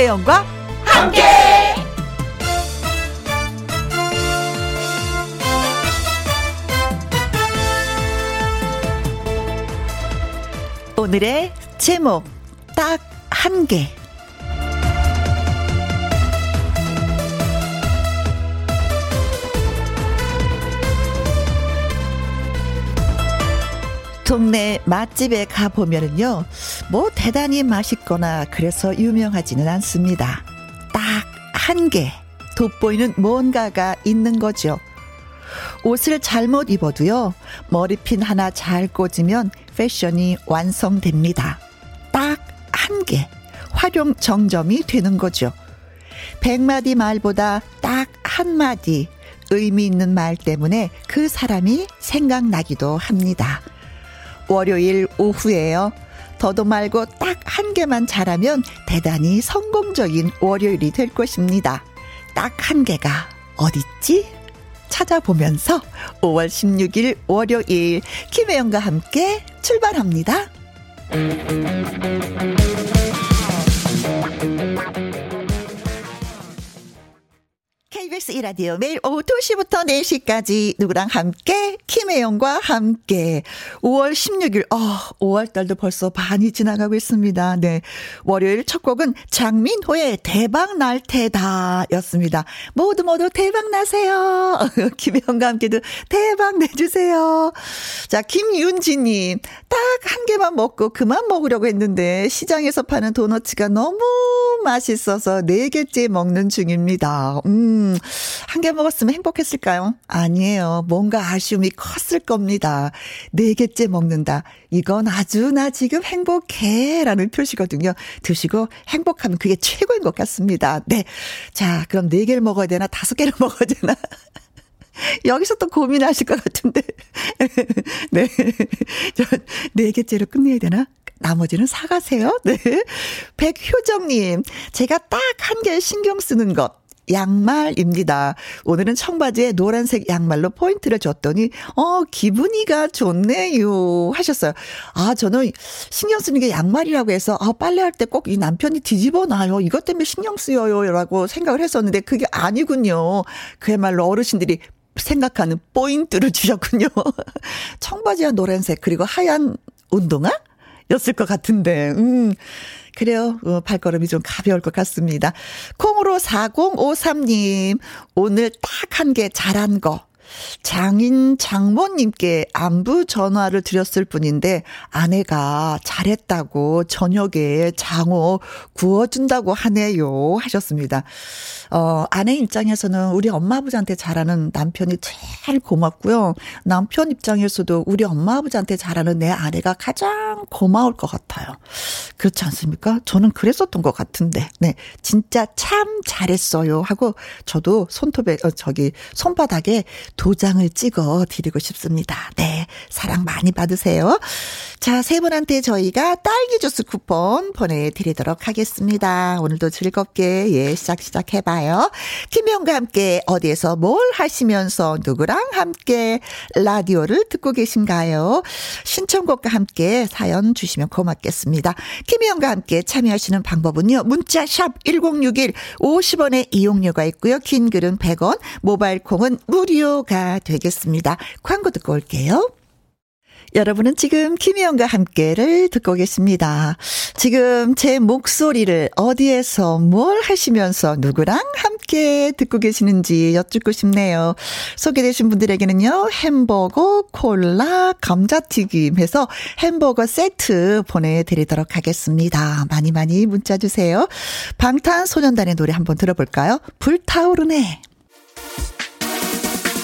김혜영과 함께. 오늘의 제목 딱 한 개. 동네 맛집에 가보면은요, 뭐 대단히 맛있거나 그래서 유명하지는 않습니다. 딱 한 개, 돋보이는 뭔가가 있는 거죠. 옷을 잘못 입어도요, 머리핀 하나 잘 꽂으면 패션이 완성됩니다. 딱 한 개, 활용 정점이 되는 거죠. 백마디 말보다 딱 한마디, 의미 있는 말 때문에 그 사람이 생각나기도 합니다. 월요일 오후에요. 더도 말고 딱 한 개만 잘하면 대단히 성공적인 월요일이 될 것입니다. 딱 한 개가 어딨지? 찾아보면서 5월 16일 월요일 김혜영과 함께 출발합니다. KBS 이라디오 매일 오후 2시부터 4시까지 누구랑 함께 김혜영과 함께 5월 16일 어 5월 달도 벌써 반이 지나가고 있습니다. 네. 월요일 첫 곡은 장민호의 대박 날 테다였습니다. 모두 모두 대박 나세요. 김혜영과 함께도 대박 내주세요. 자 김윤지 님 딱 한 개만 먹고 그만 먹으려고 했는데 시장에서 파는 도너츠가 너무 맛있어서 네 개째 먹는 중입니다. 음. 한 개 먹었으면 행복했을까요? 아니에요. 뭔가 아쉬움이 컸을 겁니다. 네 개째 먹는다. 이건 아주 나 지금 행복해. 라는 표시거든요. 드시고 행복하면 그게 최고인 것 같습니다. 네. 자, 그럼 네 개를 먹어야 되나? 다섯 개를 먹어야 되나? 여기서 또 고민하실 것 같은데. 네. 저, 네 개째로 끝내야 되나? 나머지는 사가세요. 네. 백효정님, 제가 딱 한 개 신경 쓰는 것. 양말입니다. 오늘은 청바지에 노란색 양말로 포인트를 줬더니 어 기분이가 좋네요 하셨어요. 아 저는 신경 쓰는 게 양말이라고 해서 아 빨래할 때 꼭 이 남편이 뒤집어 놔요. 이것 때문에 신경 쓰여요라고 생각을 했었는데 그게 아니군요. 그야말로 어르신들이 생각하는 포인트를 주셨군요. 청바지와 노란색 그리고 하얀 운동화? 였을 것 같은데, 음. 그래요. 어, 발걸음이 좀 가벼울 것 같습니다. 콩으로 4053님, 오늘 딱 한 개 잘한 거. 장인 장모님께 안부 전화를 드렸을 뿐인데 아내가 잘했다고 저녁에 장어 구워준다고 하네요 하셨습니다. 어, 아내 입장에서는 우리 엄마 아버지한테 잘하는 남편이 제일 고맙고요. 남편 입장에서도 우리 엄마 아버지한테 잘하는 내 아내가 가장 고마울 것 같아요. 그렇지 않습니까? 저는 그랬었던 것 같은데. 네. 진짜 참 잘했어요 하고 저도 손톱에, 어, 저기 손바닥에 도장을 찍어 드리고 싶습니다. 네. 사랑 많이 받으세요. 자, 세 분한테 저희가 딸기 주스 쿠폰 보내드리도록 하겠습니다. 오늘도 즐겁게, 예, 시작, 시작 해봐요. 김영과 함께 어디에서 뭘 하시면서 누구랑 함께 라디오를 듣고 계신가요? 신청곡과 함께 사연 주시면 고맙겠습니다. 김영과 함께 참여하시는 방법은요. 문자 샵 1061, 50원의 이용료가 있고요. 긴 글은 100원, 모바일 콩은 무료 가 되겠습니다. 광고 듣고 올게요. 여러분은 지금 김희영과 함께를 듣고 계십니다. 지금 제 목소리를 어디에서 뭘 하시면서 누구랑 함께 듣고 계시는지 여쭙고 싶네요. 소개되신 분들에게는요, 햄버거, 콜라, 감자튀김 해서 햄버거 세트 보내드리도록 하겠습니다. 많이 많이 문자 주세요. 방탄소년단의 노래 한번 들어볼까요? 불타오르네.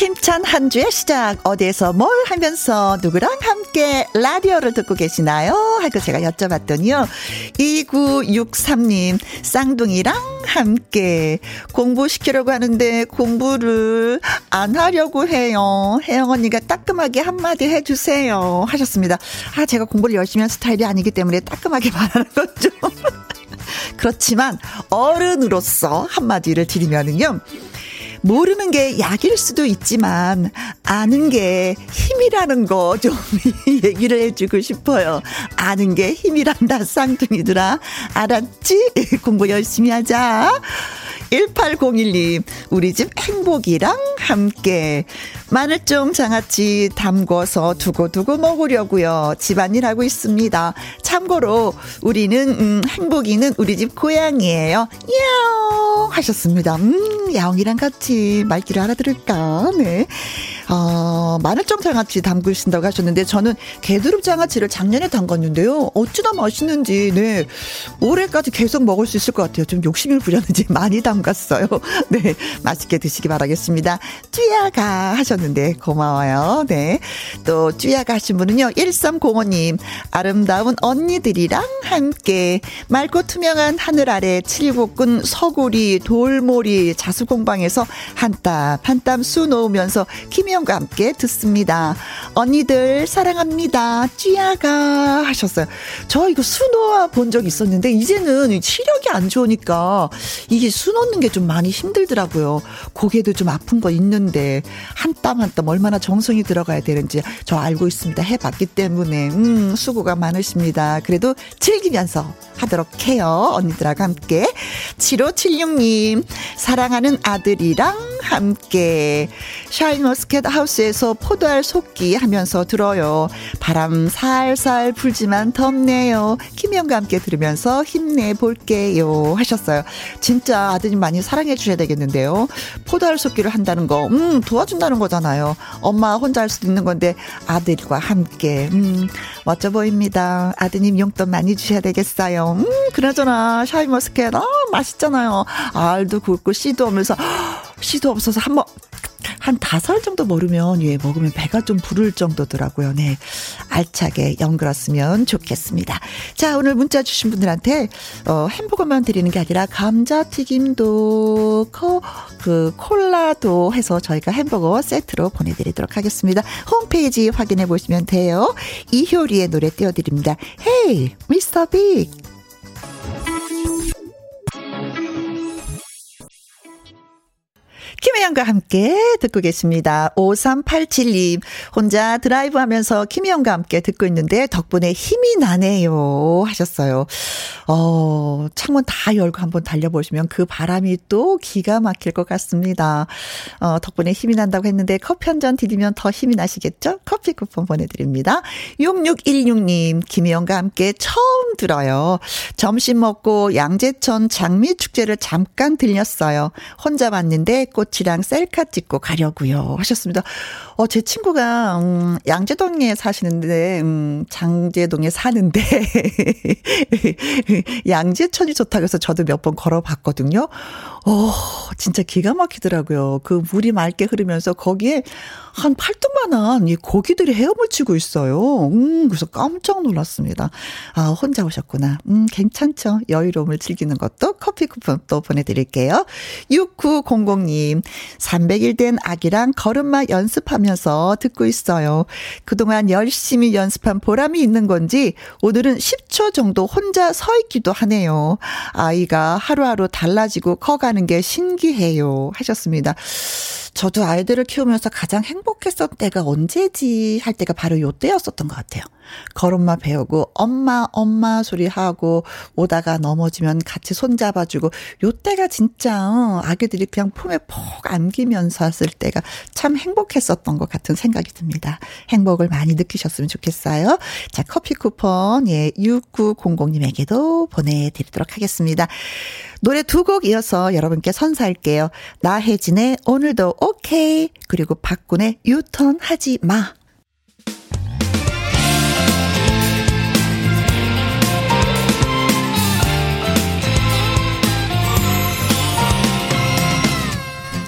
힘찬 한 주의 시작 어디에서 뭘 하면서 누구랑 함께 라디오를 듣고 계시나요? 하고 제가 여쭤봤더니요. 2963님 쌍둥이랑 함께 공부시키려고 하는데 공부를 안 하려고 해요. 혜영 언니가 따끔하게 한마디 해주세요 하셨습니다. 아 제가 공부를 열심히 한 스타일이 아니기 때문에 따끔하게 말하는 거죠. 그렇지만 어른으로서 한마디를 드리면은요. 모르는 게 약일 수도 있지만 아는 게 힘이라는 거 좀 얘기를 해주고 싶어요. 아는 게 힘이란다 쌍둥이들아 알았지? 공부 열심히 하자. 1801님, 우리 집 행복이랑 함께 마늘종 장아찌 담궈서 두고두고 먹으려고요. 집안일 하고 있습니다. 참고로 우리는 음, 행복이는 우리 집 고양이에요. 야옹 하셨습니다. 음, 야옹이랑 같이 말귀를 알아들을까? 네. 어, 마늘종 장아찌 담그신다고 하셨는데 저는 개두릅 장아찌를 작년에 담갔는데요. 어찌나 맛있는지 네. 올해까지 계속 먹을 수 있을 것 같아요. 좀 욕심을 부렸는지 많이 담갔어요. 네. 맛있게 드시기 바라겠습니다. 쭈야가 하셨는데 고마워요. 네. 또 쭈야가 하신 분은요. 1305님 아름다운 언니들이랑 함께 맑고 투명한 하늘 아래 칠곡군 서구리 돌모리 자수공방에서 한 땀 한땀 수 놓으면서 김영 김혜영과 함께 듣습니다. 언니들 사랑합니다. 쥐야가 하셨어요. 저 이거 수놓아 본 적 있었는데 이제는 시력이 안 좋으니까 이게 수놓는 게 좀 많이 힘들더라고요. 고개도 좀 아픈 거 있는데 한 땀 한 땀 얼마나 정성이 들어가야 되는지 저 알고 있습니다. 해봤기 때문에 음 수고가 많으십니다. 그래도 즐기면서 하도록 해요. 언니들하고 함께 7576님 사랑하는 아들이랑 함께 샤인머스켓 하우스에서 포도알 솎기 하면서 들어요. 바람 살살 불지만 덥네요. 김영과 함께 들으면서 힘내볼게요. 하셨어요. 진짜 아드님 많이 사랑해 주셔야 되겠는데요. 포도알 솎기를 한다는 거, 음, 도와준다는 거잖아요. 엄마 혼자 할 수도 있는 건데 아들과 함께, 음, 멋져 보입니다. 아드님 용돈 많이 주셔야 되겠어요. 음, 그나저나 샤인머스켓, 아, 맛있잖아요. 알도 굵고 씨도 오면서 씨도 없어서 한번 한 다섯 정도 모르면 예 먹으면 배가 좀 부를 정도더라고요. 네 알차게 영글었으면 좋겠습니다. 자 오늘 문자 주신 분들한테 어 햄버거만 드리는 게 아니라 감자튀김도 코, 그 콜라도 해서 저희가 햄버거 세트로 보내드리도록 하겠습니다. 홈페이지 확인해 보시면 돼요. 이효리의 노래 띄워드립니다. Hey, Mr. Big. 김혜영과 함께 듣고 계십니다. 5387님, 혼자 드라이브 하면서 김혜영과 함께 듣고 있는데 덕분에 힘이 나네요. 하셨어요. 어, 창문 다 열고 한번 달려보시면 그 바람이 또 기가 막힐 것 같습니다. 어, 덕분에 힘이 난다고 했는데 커피 한 잔 드리면 더 힘이 나시겠죠? 커피 쿠폰 보내드립니다. 6616님, 김혜영과 함께 처음 들어요. 점심 먹고 양재천 장미축제를 잠깐 들렸어요. 혼자 봤는데 꽃 꽃이랑 셀카 찍고 가려고요 하셨습니다. 어, 제 친구가, 음, 양재동에 사시는데, 음, 장재동에 사는데, 양재천이 좋다고 해서 저도 몇 번 걸어봤거든요. 어, 진짜 기가 막히더라고요. 그 물이 맑게 흐르면서 거기에 한 팔뚝만한 이 고기들이 헤엄을 치고 있어요. 음, 그래서 깜짝 놀랐습니다. 아, 혼자 오셨구나. 음, 괜찮죠. 여유로움을 즐기는 것도 커피 쿠폰 또 보내드릴게요. 6900님, 300일 된 아기랑 걸음마 연습하면서 듣고 있어요. 그동안 열심히 연습한 보람이 있는 건지 오늘은 10초 정도 혼자 서 있기도 하네요. 아이가 하루하루 달라지고 커가는 게 신기해요. 하셨습니다. 저도 아이들을 키우면서 가장 행복했었던 때가 언제지 할 때가 바로 요 때였었던 것 같아요. 걸음마 배우고 엄마 엄마 소리 하고 오다가 넘어지면 같이 손잡아주고 요 때가 진짜 어, 아기들이 그냥 품에 푹 안기면서 했을 때가 참 행복했었던 것 같은 생각이 듭니다. 행복을 많이 느끼셨으면 좋겠어요. 자 커피 쿠폰 예 6900님에게도 보내드리도록 하겠습니다. 노래 두 곡 이어서 여러분께 선사할게요. 나혜진의 오늘도 오케이 그리고 박군의 유턴 하지 마.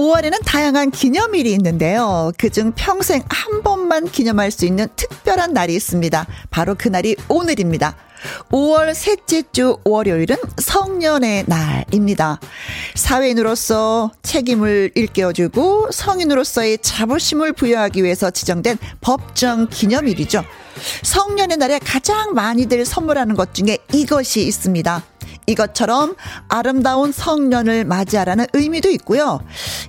5월에는 다양한 기념일이 있는데요. 그중 평생 한 번만 기념할 수 있는 특별한 날이 있습니다. 바로 그날이 오늘입니다. 5월 셋째 주 월요일은 성년의 날입니다. 사회인으로서 책임을 일깨워주고 성인으로서의 자부심을 부여하기 위해서 지정된 법정 기념일이죠. 성년의 날에 가장 많이들 선물하는 것 중에 이것이 있습니다. 이것처럼 아름다운 성년을 맞이하라는 의미도 있고요.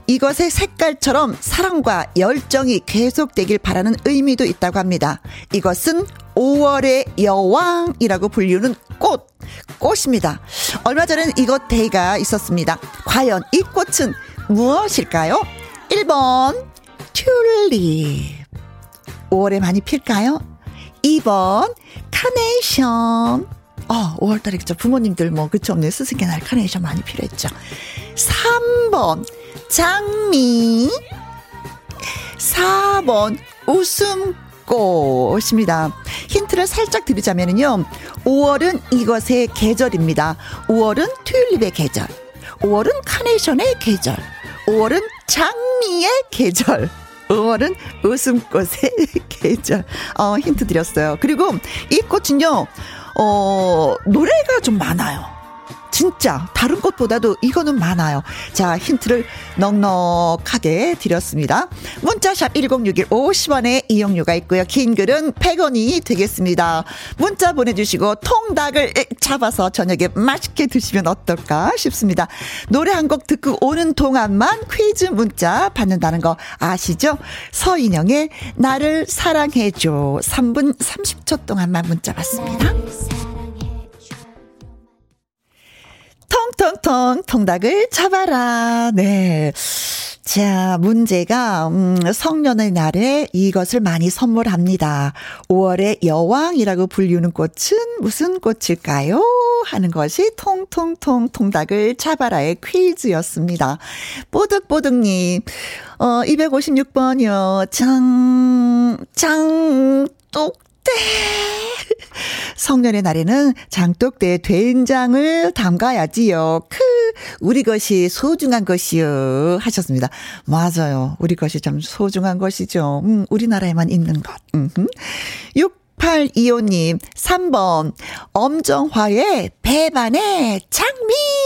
이것의 색깔처럼 사랑과 열정이 계속되길 바라는 의미도 있다고 합니다. 이것은 5월의 여왕이라고 불리는 꽃, 꽃입니다. 얼마 전엔 이것 대회가 있었습니다. 과연 이 꽃은 무엇일까요? 1번, 튤립. 5월에 많이 필까요? 2번, 카네이션. 어, 5월달에 그죠. 부모님들 뭐, 그쵸. 네, 스승의 날 카네이션 많이 필요했죠. 3번, 장미. 4번, 웃음꽃입니다. 힌트를 살짝 드리자면요. 5월은 이것의 계절입니다. 5월은 튤립의 계절. 5월은 카네이션의 계절. 5월은 장미의 계절. 5월은 웃음꽃의 계절. 어, 힌트 드렸어요. 그리고 이 꽃은요, 어, 노래가 좀 많아요. 진짜 다른 것보다도 이거는 많아요. 자, 힌트를 넉넉하게 드렸습니다. 문자샵 1061 50원에 이용료가 있고요. 긴 글은 100원이 되겠습니다. 문자 보내주시고 통닭을 잡아서 저녁에 맛있게 드시면 어떨까 싶습니다. 노래 한 곡 듣고 오는 동안만 퀴즈 문자 받는다는 거 아시죠? 서인영의 나를 사랑해줘. 3분 30초 동안만 문자 받습니다. 통통통 통닭을 잡아라. 네. 자, 문제가, 음, 성년의 날에 이것을 많이 선물합니다. 5월의 여왕이라고 불리는 꽃은 무슨 꽃일까요? 하는 것이 통통통 통닭을 잡아라의 퀴즈였습니다. 뽀득뽀득님, 어, 256번이요. 장, 장, 똑, 네. 성년의 날에는 장독대에 된장을 담가야지요. 크, 우리 것이 소중한 것이요. 하셨습니다. 맞아요. 우리 것이 참 소중한 것이죠. 음, 우리나라에만 있는 것. 음. 6825님, 3번, 엄정화의 배반의 장미!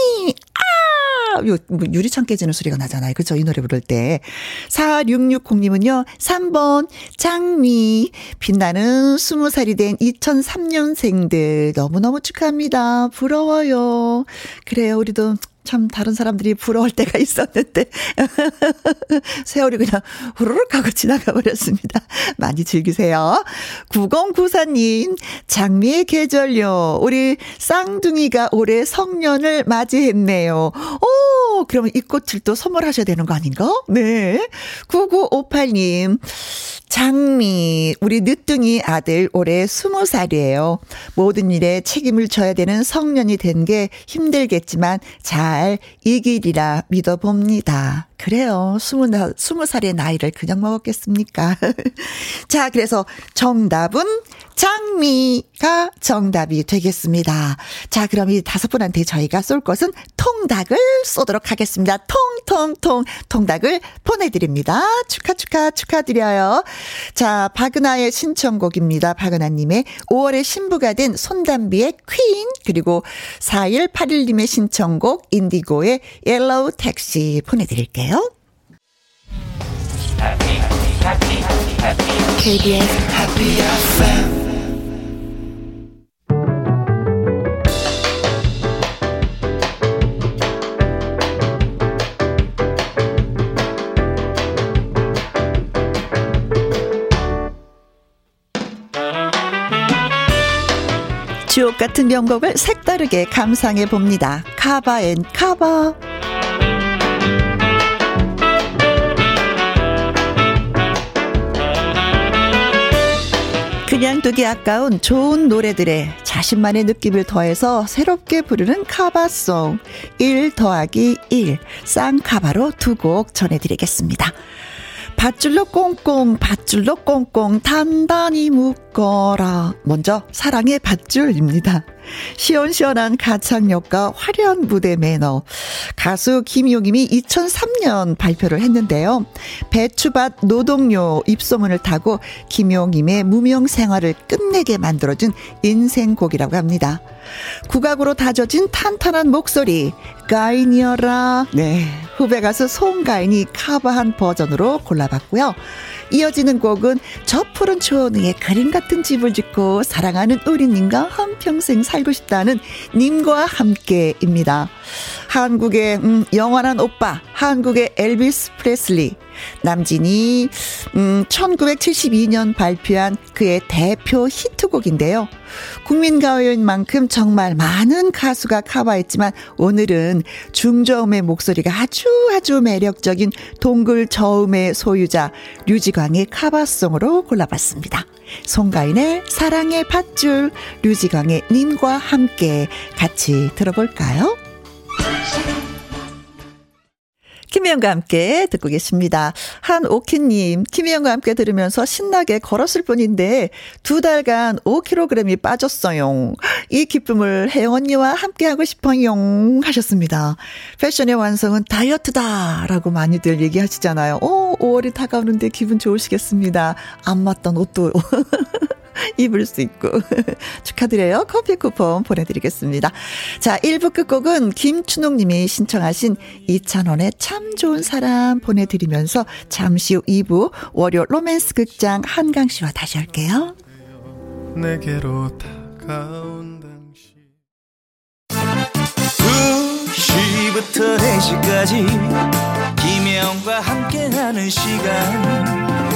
아! 요, 뭐 유리창 깨지는 소리가 나잖아요. 그죠? 이 노래 부를 때. 4660님은요, 3번, 장미. 빛나는 20살이 된 2003년생들. 너무너무 축하합니다. 부러워요. 그래요. 우리도 참 다른 사람들이 부러울 때가 있었는데 세월이 그냥 후루룩 하고 지나가 버렸습니다. 많이 즐기세요. 9094님 장미의 계절요. 우리 쌍둥이가 올해 성년을 맞이했네요. 오 그러면 이 꽃을 또 선물하셔야 되는 거 아닌가? 네. 9958님 장미, 우리 늦둥이 아들 올해 스무 살이에요. 모든 일에 책임을 져야 되는 성년이 된 게 힘들겠지만 잘 이기리라 믿어봅니다. 그래요. 스무, 스무 살의 나이를 그냥 먹었겠습니까? 자, 그래서 정답은 장미가 정답이 되겠습니다. 자, 그럼 이 다섯 분한테 저희가 쏠 것은 통닭을 쏘도록 하겠습니다. 통통통 통닭을 보내드립니다. 축하, 축하, 축하드려요. 자, 박은하의 신청곡입니다. 박은하님의 5월에 신부가 된 손담비의 퀸, 그리고 4181님의 신청곡 인 디고의 옐로우 택시 보내드릴게요. KBS Happy 주옥 같은 명곡을 색다르게 감상해 봅니다. cover and cover. 그냥 두기 아까운 좋은 노래들에 자신만의 느낌을 더해서 새롭게 부르는 cover song 1 더하기 1 쌍카바로 두 곡 전해드리겠습니다. 밧줄로 꽁꽁 밧줄로 꽁꽁 단단히 묶어라. 먼저 사랑의 밧줄입니다. 시원시원한 가창력과 화려한 무대 매너. 가수 김용임이 2003년 발표를 했는데요. 배추밭 노동요 입소문을 타고 김용임의 무명 생활을 끝내게 만들어준 인생곡이라고 합니다. 국악으로 다져진 탄탄한 목소리, 가인이어라. 네. 후배 가수 송가인이 카바한 버전으로 골라봤고요. 이어지는 곡은 저 푸른 초원에 그림 같은 집을 짓고 사랑하는 우리 님과 한평생 살고 싶다는 님과 함께입니다. 한국의 음, 영원한 오빠, 한국의 엘비스 프레슬리. 남진이 음 1972년 발표한 그의 대표 히트곡인데요. 국민 가요인 만큼 정말 많은 가수가 커버했지만 오늘은 중저음의 목소리가 아주 아주 매력적인 동글 저음의 소유자 류지광의 카바송으로 골라봤습니다. 송가인의 사랑의 밧줄, 류지광의 님과 함께 같이 들어볼까요? 김혜영과 함께 듣고 계십니다. 한오키님, 김혜영과 함께 들으면서 신나게 걸었을 뿐인데 두 달간 5kg이 빠졌어요. 이 기쁨을 혜영 언니와 함께 하고 싶어요. 하셨습니다. 패션의 완성은 다이어트다라고 많이들 얘기하시잖아요. 오, 5월이 다가오는데 기분 좋으시겠습니다. 안 맞던 옷도 입을 수 있고. 축하드려요. 커피 쿠폰 보내드리겠습니다. 자, 1부 끝곡은 김춘옥 님이 신청하신 이찬원의 참 좋은 사람 보내드리면서 잠시 후 2부 월요 로맨스 극장 한강 씨와 다시 할게요. 내게로 다가온 당신 2시부터 4시까지 김혜영과 함께하는 시간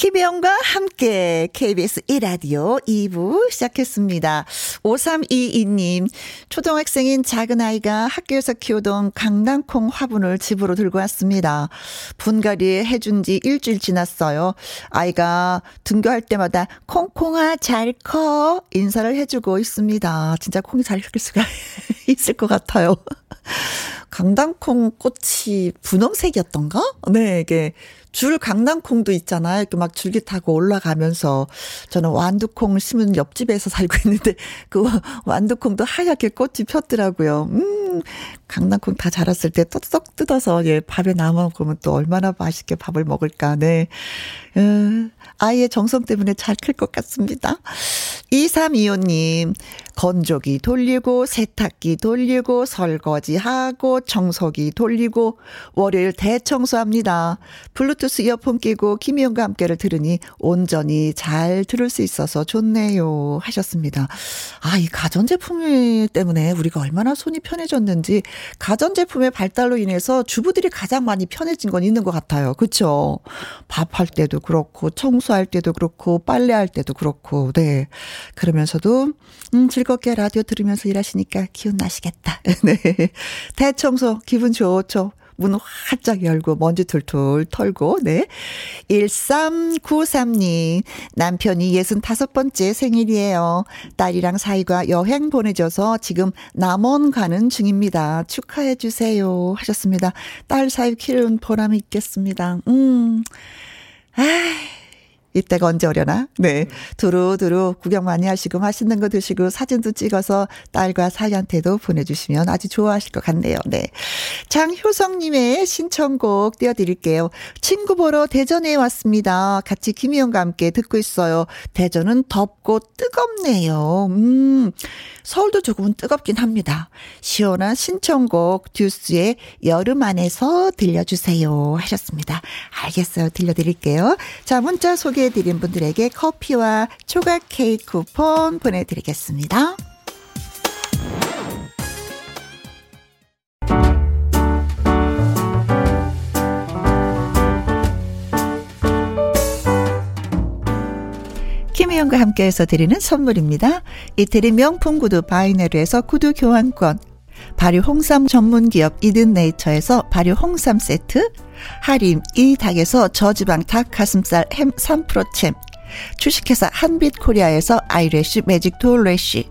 김혜영과 함께 KBS 1라디오 2부 시작했습니다. 5322님, 초등학생인 작은 아이가 학교에서 키우던 강낭콩 화분을 집으로 들고 왔습니다. 분갈이 해준 지 일주일 지났어요. 아이가 등교할 때마다 콩콩아 잘 커 인사를 해주고 있습니다. 진짜 콩이 잘 클 수가 있을 것 같아요. 강낭콩 꽃이 분홍색이었던가? 네, 이게 줄 강낭콩도 있잖아요. 이렇게 막 줄기 타고 올라가면서 저는 완두콩 심은 옆집에서 살고 있는데 그 완두콩도 하얗게 꽃이 폈더라고요. 음, 강낭콩 다 자랐을 때 떡떡 뜯어서 예, 밥에 남아 먹으면 또 얼마나 맛있게 밥을 먹을까. 네. 음, 아이의 정성 때문에 잘 클 것 같습니다. 2325님, 건조기 돌리고, 세탁기 돌리고, 설거지하고, 청소기 돌리고, 월요일 대청소합니다. 블루투스 이어폰 끼고, 김희영과 함께를 들으니 온전히 잘 들을 수 있어서 좋네요. 하셨습니다. 아, 이 가전제품 때문에 우리가 얼마나 손이 편해졌는지, 가전제품의 발달로 인해서 주부들이 가장 많이 편해진 건 있는 것 같아요. 그쵸? 밥할 때도 그렇고, 청소할 때도 그렇고, 빨래할 때도 그렇고, 네. 그러면서도, 음, 즐겁게 라디오 들으면서 일하시니까 기운 나시겠다. 네. 대청소, 기분 좋죠. 문 활짝 열고 먼지 툴툴 털고, 네. 1393님, 남편이 65번째 생일이에요. 딸이랑 사이가 여행 보내줘서 지금 남원 가는 중입니다. 축하해주세요. 하셨습니다. 딸 사이 키운 보람이 있겠습니다. 음. 아 이때가 언제 오려나? 네. 두루두루 구경 많이 하시고 맛있는 거 드시고 사진도 찍어서 딸과 사이한테도 보내주시면 아주 좋아하실 것 같네요. 네. 장효성님의 신청곡 띄워드릴게요. 친구 보러 대전에 왔습니다. 같이 김희영과 함께 듣고 있어요. 대전은 덥고 뜨겁네요. 음. 서울도 조금은 뜨겁긴 합니다. 시원한 신청곡 듀스의 여름 안에서 들려주세요. 하셨습니다. 알겠어요. 들려드릴게요. 자, 문자 소개 소개해드린 분들에게 커피와 초각 케이크 쿠폰 보내드리겠습니다. 김혜영과 함께해서 드리는 선물입니다. 이태리 명품 구두 바이네르에서 구두 교환권, 발효 홍삼 전문 기업 이든 네이처에서 발효 홍삼 세트, 하림 이 닭에서 저지방 닭 가슴살 햄 3%챔, 주식회사 한빛코리아에서 아이래쉬 매직 돌래쉬,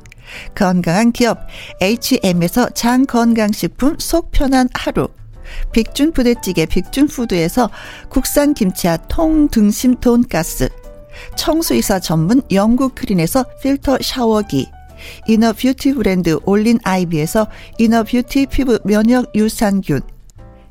건강한 기업 H&M에서 장 건강식품 속 편한 하루, 빅준 부대찌개 빅준푸드에서 국산 김치와 통등심 돈가스, 청소 이사 전문 영구크린에서 필터 샤워기, inner beauty 브랜드 올린 아이비에서 inner beauty 피부 면역 유산균,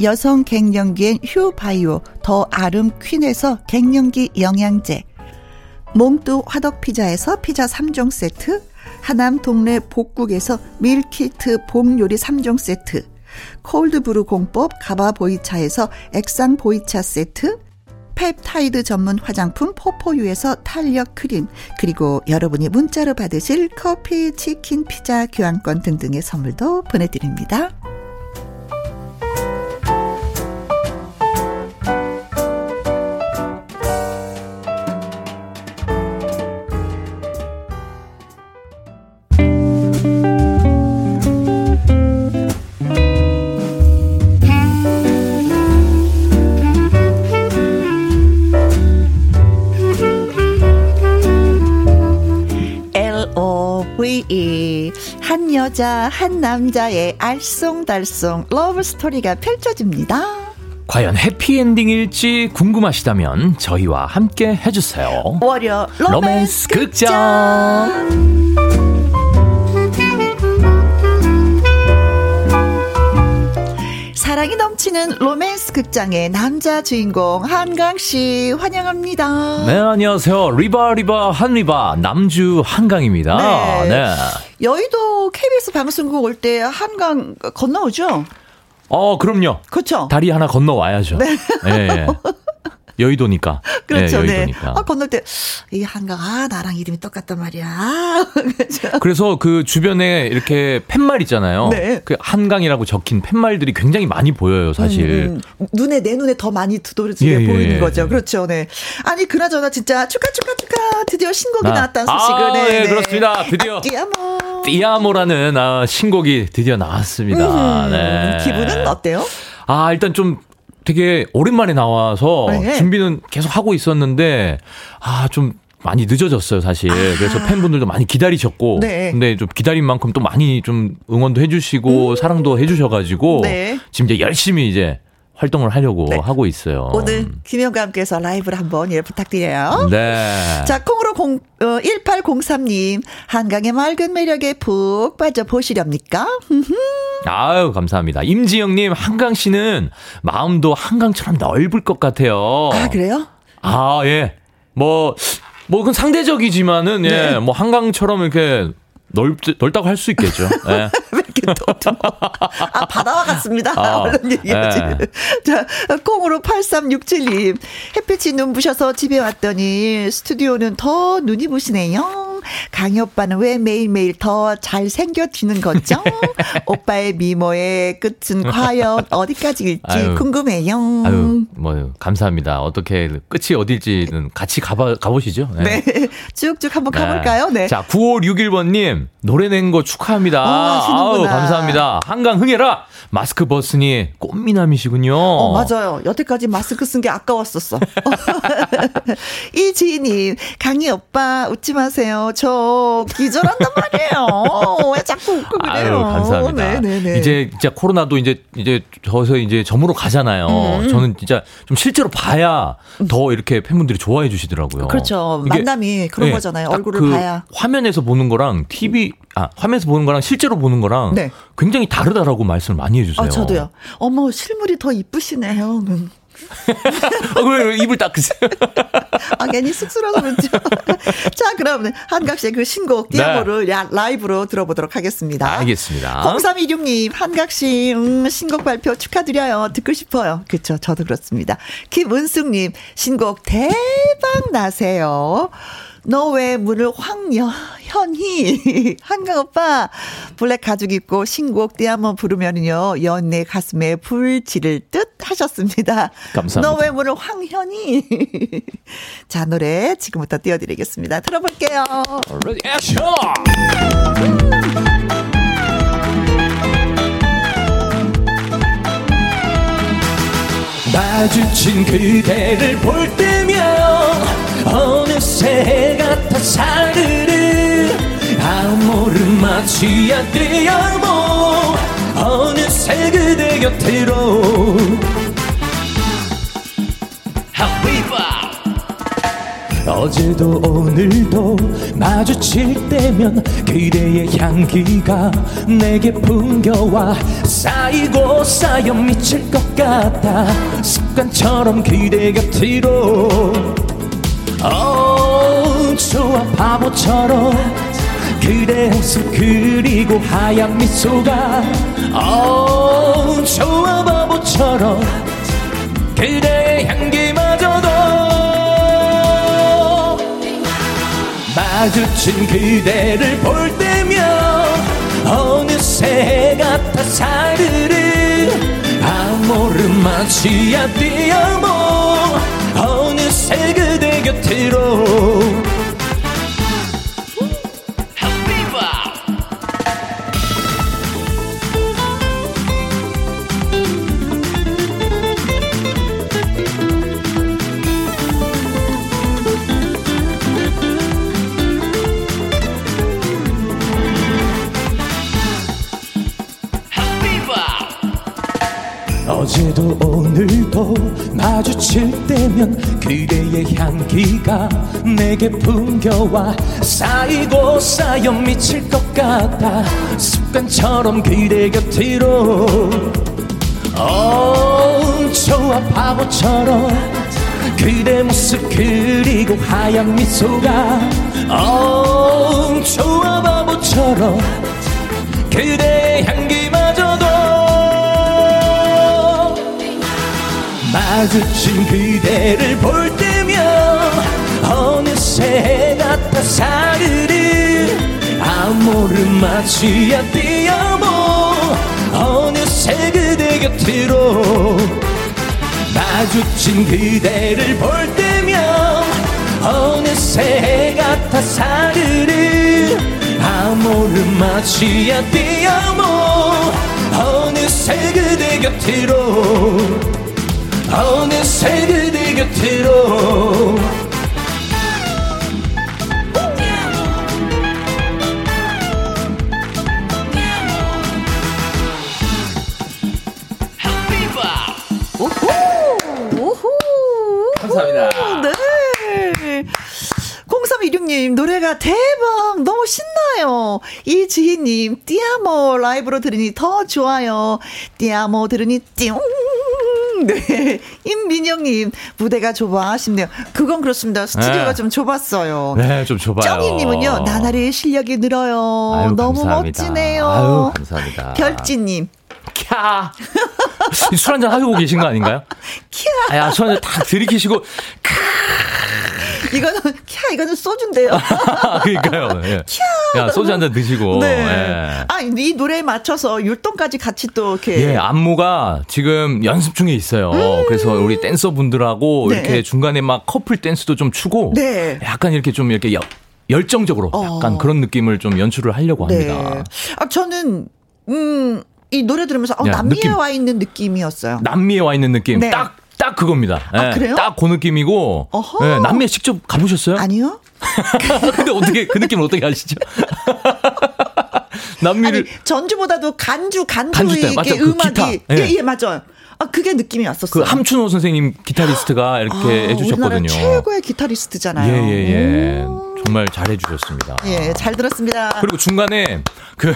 여성 갱년기엔 휴바이오 더 아름 퀸에서 갱년기 영양제, 몽뚜 화덕 피자에서 피자 3종 세트, 하남 동네 복국에서 meal kit 봄요리 3종 세트, 콜드브루 공법 가바 보이차에서 액상 보이차 세트, 펩타이드 전문 화장품 포포유에서 탄력 크림, 그리고 여러분이 문자로 받으실 커피, 치킨, 피자, 교환권 등등의 선물도 보내드립니다. 여자 한 남자의 알쏭달쏭 love story가 펼쳐집니다. 과연 해피엔딩일지 궁금하시다면 저희와 함께 해주세요. 월요 로맨스, 로맨스 극장. 사랑이 넘치는 로맨스 극장의 남자 주인공 한강 씨 환영합니다. 네, 안녕하세요. 리바, 리바, 한리바, 남주 한강입니다. 네. 네. 여의도 KBS 방송국 올 때 한강 건너오죠? 어, 그럼요. 그렇죠. 다리 하나 건너와야죠. 네. 예. 여의도니까. 그렇죠. 예, 네. 여의도니까. 아, 건널 때, 이 한강, 아, 나랑 이름이 똑같단 말이야. 그렇죠. 그래서 그 주변에 이렇게 팻말 있잖아요. 네. 그 한강이라고 적힌 팻말들이 굉장히 많이 보여요, 사실. 음, 음. 눈에, 내 눈에 더 많이 두드러지게 예, 예, 보이는 예. 거죠. 그렇죠. 네. 아니, 그나저나 진짜 축하, 축하, 축하. 드디어 신곡이 아. 나왔다는 소식을. 아, 네, 예, 네. 그렇습니다. 드디어. 띠아모. 띠아모라는 아, 신곡이 드디어 나왔습니다. 음, 네. 기분은 어때요? 아, 일단 좀 되게 오랜만에 나와서 네. 준비는 계속 하고 있었는데, 아, 좀 많이 늦어졌어요, 사실. 그래서 팬분들도 많이 기다리셨고, 아. 네. 근데 좀 기다린 만큼 또 많이 좀 응원도 해주시고, 사랑도 해주셔가지고, 음. 네. 지금 이제 열심히 이제 활동을 하려고 네. 하고 있어요. 오늘 김영과 함께해서 라이브를 한번 예 부탁드려요. 네. 자, 콩으로 공, 어, 1803님, 한강의 맑은 매력에 푹 빠져 보시렵니까? 아유, 감사합니다. 임지영님, 한강 씨는 마음도 한강처럼 넓을 것 같아요. 아, 그래요? 아, 예. 뭐, 뭐, 그건 상대적이지만은, 예. 네. 뭐, 한강처럼 이렇게 넓, 넓다고 할 수 있겠죠. 예. 왜 이렇게 또, 또. 아, 바다와 같습니다. 아, 얼른 얘기하지. 예. 자, 콩으로 8367님. 햇빛이 눈 부셔서 집에 왔더니 스튜디오는 더 눈이 부시네요. 강희 오빠는 왜 매일매일 더 잘생겨지는 거죠? 오빠의 미모의 끝은 과연 어디까지일지 아유. 궁금해요. 아유, 뭐, 감사합니다. 어떻게, 끝이 어딜지는 같이 가봐, 가보시죠. 네. 쭉쭉 한번 가볼까요? 네. 자, 9561번님, 노래 낸 거 축하합니다. 아, 하시는구나. 아우, 감사합니다. 한강 흥해라! 마스크 벗으니 꽃미남이시군요. 어, 맞아요. 여태까지 마스크 쓴 게 아까웠었어. 이 지인님, 강희 오빠 웃지 마세요. 저 기절한단 말이에요. 왜 자꾸 웃고 그래요? 아유, 감사합니다. 네네네. 이제 진짜 코로나도 이제 이제 저서 이제 저물어 가잖아요. 음. 저는 진짜 좀 실제로 봐야 더 이렇게 팬분들이 좋아해 주시더라고요. 그렇죠. 만남이 그런 네, 거잖아요. 딱 얼굴을 그 봐야. 화면에서 보는 거랑 TV 아 화면에서 보는 거랑 실제로 보는 거랑 네. 굉장히 다르다라고 말씀을 많이 해주세요. 아, 저도요. 어머, 실물이 더 이쁘시네요. 음. 어, 왜, 왜 입을 닦으세요? 아, 괜히 쑥스러워서 그렇죠. 자, 그럼 한각 씨의 그 신곡 네. 디아모를 야- 라이브로 들어보도록 하겠습니다. 알겠습니다. 0326님, 한각 씨, 음, 신곡 발표 축하드려요. 듣고 싶어요. 그쵸. 저도 그렇습니다. 김은숙님, 신곡 대박 나세요. 너왜 문을 황여, 현희. 한강 오빠, 블랙 가죽 입고 신곡 때 한번 부르면요. 연내 가슴에 불 지를 듯 하셨습니다. 감사합니다. 너왜 문을 황현희. 자, 노래 지금부터 띄워드리겠습니다. 들어볼게요. Ready, action! 마주친 그대를 볼 때면 어느새 해가 타 사르르 마치 않대요 뭐 어느새 그대 곁으로. 어제도 오늘도 마주칠 때면 그대의 향기가 내게 풍겨와 쌓이고 쌓여 미칠 것 같아 습관처럼 그대 곁으로. 어 좋아 바보처럼 그대 모습 그리고 하얀 미소가 어 좋아 바보처럼 그대의 향기마저도 마주친 그대를 볼 때면 어느새 해가 타 사르르 아무를 마치 않디어모 어느새 그대 곁으로 어제도 오늘도 마주칠 때면 그대의 향기가 내게 풍겨와 쌓이고 쌓여 미칠 것 같아 습관처럼 그대 곁으로 어 좋아 바보처럼 그대 모습 그리고 하얀 미소가 어 좋아 바보처럼 그대의 향기 마주친 그대를 볼 때면 어느새 해가 타 사르르 아무를 마치 않디어모 어느새 그대 곁으로 마주친 그대를 볼 때면 어느새 해가 타 사르르 아무를 마치 않디어모 어느새 그대 곁으로 어느새 그대 곁으로 오호! 감사합니다. 네. 0316님, 노래가 대박! 너무 신나요. 이지희님, 띠아모 라이브로 들으니 더 좋아요. 띠아모 들으니 띠용! 네. 임민영님, 무대가 좁아 싶네요. 그건 그렇습니다. 스튜디오가 네. 좀 좁았어요. 네, 좀 좁아요. 정희님은요, 나날이 실력이 늘어요. 아유, 너무 감사합니다. 멋지네요. 아유, 감사합니다. 결지님, 캬. 술 한잔 하고 계신 거 아닌가요? 캬! 아, 술 한잔 딱 들이키시고, 이거는, 캬, 이거는 소주인데요. 그러니까요. 예. 야, 소주 한 잔 드시고. 네. 예. 아, 이 노래에 맞춰서 율동까지 같이 또 이렇게. 예, 안무가 지금 연습 중에 있어요. 그래서 우리 댄서 분들하고 음. 네. 이렇게 중간에 막 커플 댄스도 좀 추고. 네. 약간 이렇게 좀 이렇게 여- 열정적으로 약간 어. 그런 느낌을 좀 연출을 하려고 네. 합니다. 아, 저는, 음, 이 노래 들으면서, 어, 야, 남미에 느낌. 와 있는 느낌이었어요. 남미에 와 있는 느낌. 네. 딱, 딱 그겁니다. 아, 예, 그래요? 딱그 느낌이고. 어허. 예, 남미에 직접 가보셨어요? 아니요? 근데 어떻게, 그 느낌을 어떻게 아시죠? 아니, 남미를. 전주보다도 간주, 간주, 간주 때? 그 음악이. 기타. 예, 예. 예, 맞아요. 아, 그게 느낌이 왔었어요. 그 함춘호 선생님 기타리스트가 이렇게 아, 해주셨거든요. 우리나라 최고의 기타리스트잖아요. 예, 예, 예. 오. 정말 잘해주셨습니다. 예, 잘 들었습니다. 그리고 중간에 그,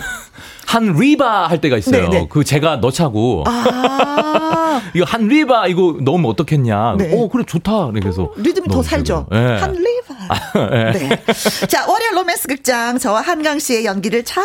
한 리바 할 때가 있어요. 네, 네. 그 제가 넣자고. 아, 이거 한 리바 이거 넣으면 어떻겠냐. 네. 어, 그래, 좋다. 그래서. 리듬이 더. 살죠. 예. 한 리바. 예. 네. 자, 월요 로맨스 극장 저와 한강 씨의 연기를 잘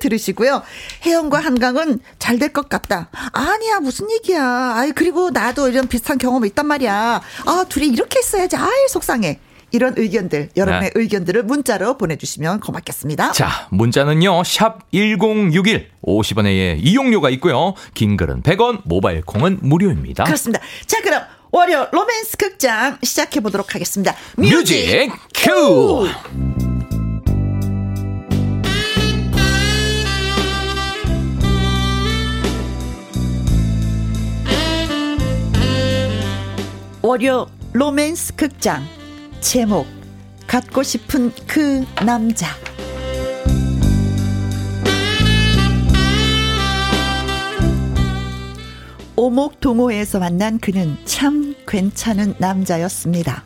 들으시고요. 혜영과 한강은 잘 될 것 같다. 아니야, 무슨 얘기야. 아이, 그리고 나도 이런 비슷한 경험이 있단 말이야. 아, 둘이 이렇게 했어야지. 아이, 속상해. 이런 의견들, 여러분의 네. 의견들을 문자로 보내주시면 고맙겠습니다. 자, 문자는요, 샵 1061, 50원의 이용료가 있고요. 긴 글은 100원, 모바일 콩은 무료입니다. 그렇습니다. 자, 그럼 월요 로맨스 극장 시작해 보도록 하겠습니다. music cue! 월요 로맨스 극장 제목 갖고 싶은 그 남자 오목동호회에서 만난 그는 참 괜찮은 남자였습니다.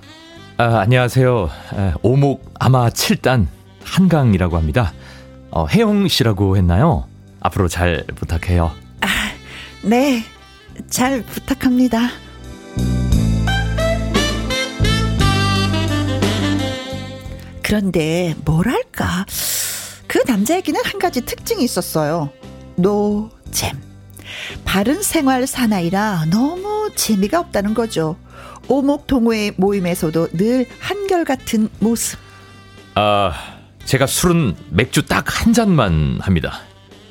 아, 안녕하세요. 에, 오목 아마 7단 한강이라고 합니다. 어, 혜영 씨라고 했나요? 앞으로 잘 부탁해요. 네, 잘 부탁합니다. 그런데 뭐랄까 그 남자에게는 한 가지 특징이 있었어요. 노잼. 바른 생활 사나이라 너무 재미가 없다는 거죠. 오목 동호회 모임에서도 늘 한결같은 모습. 아, 제가 술은 맥주 딱 한 잔만 합니다.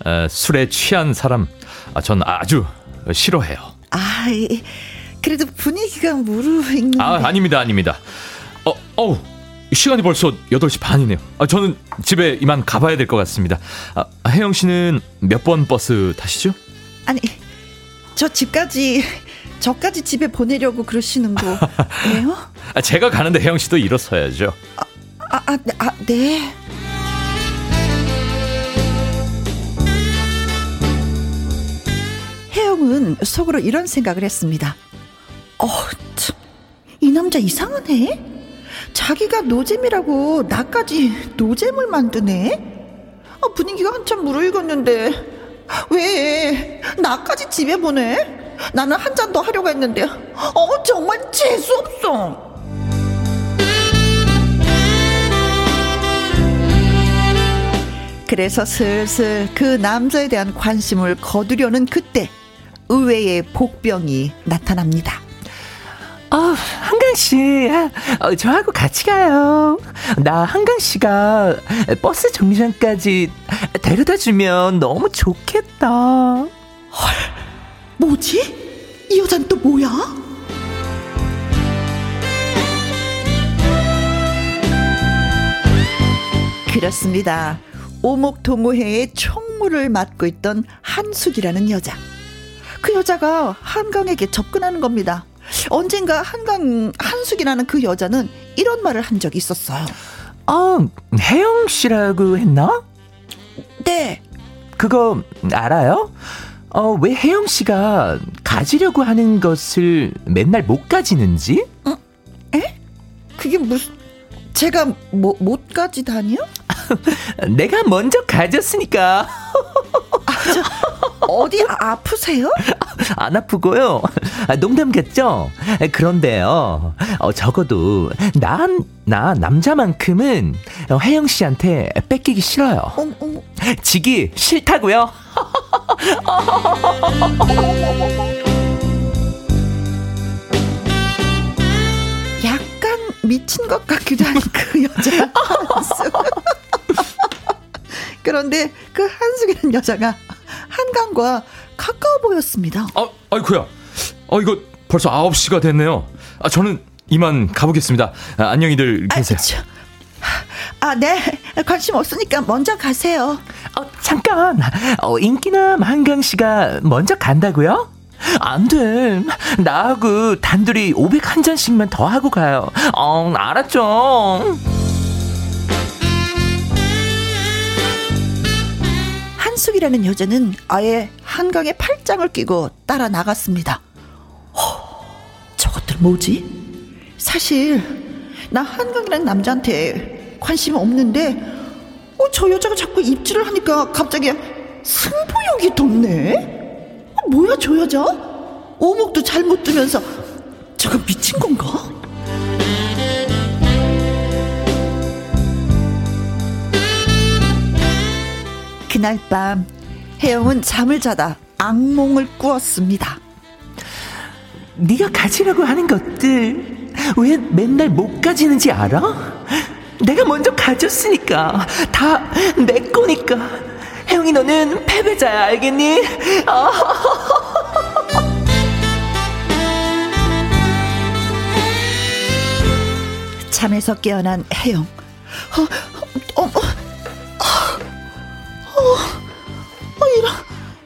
에, 술에 취한 사람, 아, 전 아주 싫어해요. 아, 이, 그래도 분위기가 무르익는데. 아, 아닙니다, 아닙니다. 어, 어우, 시간이 벌써 8시 반이네요. 아, 저는 집에 이만 가봐야 될 것 같습니다. 아, 혜영 씨는 몇 번 버스 타시죠? 아니 저 집까지 저까지 집에 보내려고 그러시는 거예요? 아, 제가 가는데 혜영 씨도 일어서야죠. 아, 아, 네, 아, 네. 혜영은 속으로 이런 생각을 했습니다. 어, 참, 이 남자 이상하네. 자기가 노잼이라고 나까지 노잼을 만드네. 아, 분위기가 한참 무르익었는데 왜 나까지 집에 보내? 나는 한 잔 더 하려고 했는데 어 정말 재수 없어. 그래서 슬슬 그 남자에 대한 관심을 거두려는 그때 의외의 복병이 나타납니다. 아, 한강 씨, 어, 저하고 같이 가요. 나 한강 씨가 버스 정류장까지 데려다 주면 너무 좋겠다. 뭐지? 이 여잔 또 뭐야? 그렇습니다. 오목동호회의 총무를 맡고 있던 한숙이라는 여자. 그 여자가 한강에게 접근하는 겁니다. 언젠가 한강 한숙이라는 그 여자는 이런 말을 한 적이 있었어요. 어, 혜영 씨라고 했나? 네, 그거 알아요? 어, 왜 혜영 씨가 가지려고 하는 것을 맨날 못 가지는지? 그게 무슨 제가 뭐 못까지 다니요? 내가 먼저 가졌으니까 어디 아, 아프세요? 안 아프고요. 아, 농담 같죠? 그런데요, 어, 적어도 난, 나 남자만큼은 어, 혜영 씨한테 뺏기기 싫어요. 지기 싫다고요? 약간 미친 것 같기도 한 그 여자. 그런데 그 한숙이라는 여자가 한강과 가까워 보였습니다. 아, 아이쿠야. 어, 이거 벌써 9시가 됐네요. 아, 저는 이만 가보겠습니다. 아, 안녕히들 아, 계세요. 저, 아, 네. 관심 없으니까 먼저 가세요. 어, 잠깐. 어, 인기남 한강 씨가 먼저 간다고요? 안 돼. 나하고 단둘이 500 한 잔씩만 더 하고 가요. 어, 알았죠. 한숙이라는 여자는 아예 한강에 팔짱을 끼고 따라 나갔습니다. 허, 저것들 뭐지? 사실 나 한강이라는 남자한테 관심 없는데 어, 저 여자가 자꾸 입질을 하니까 갑자기 승부욕이 돋네? 어, 뭐야 저 여자? 오목도 잘못 두면서 저거 미친 건가? 그날 밤 혜영은 잠을 자다 악몽을 꾸었습니다. 네가 가지라고 하는 것들 왜 맨날 못 가지는지 알아? 내가 먼저 가졌으니까 다 내 거니까 혜영이 너는 패배자야 알겠니? 아. 잠에서 깨어난 혜영. 어, 어, 어, 어, 어, 이런,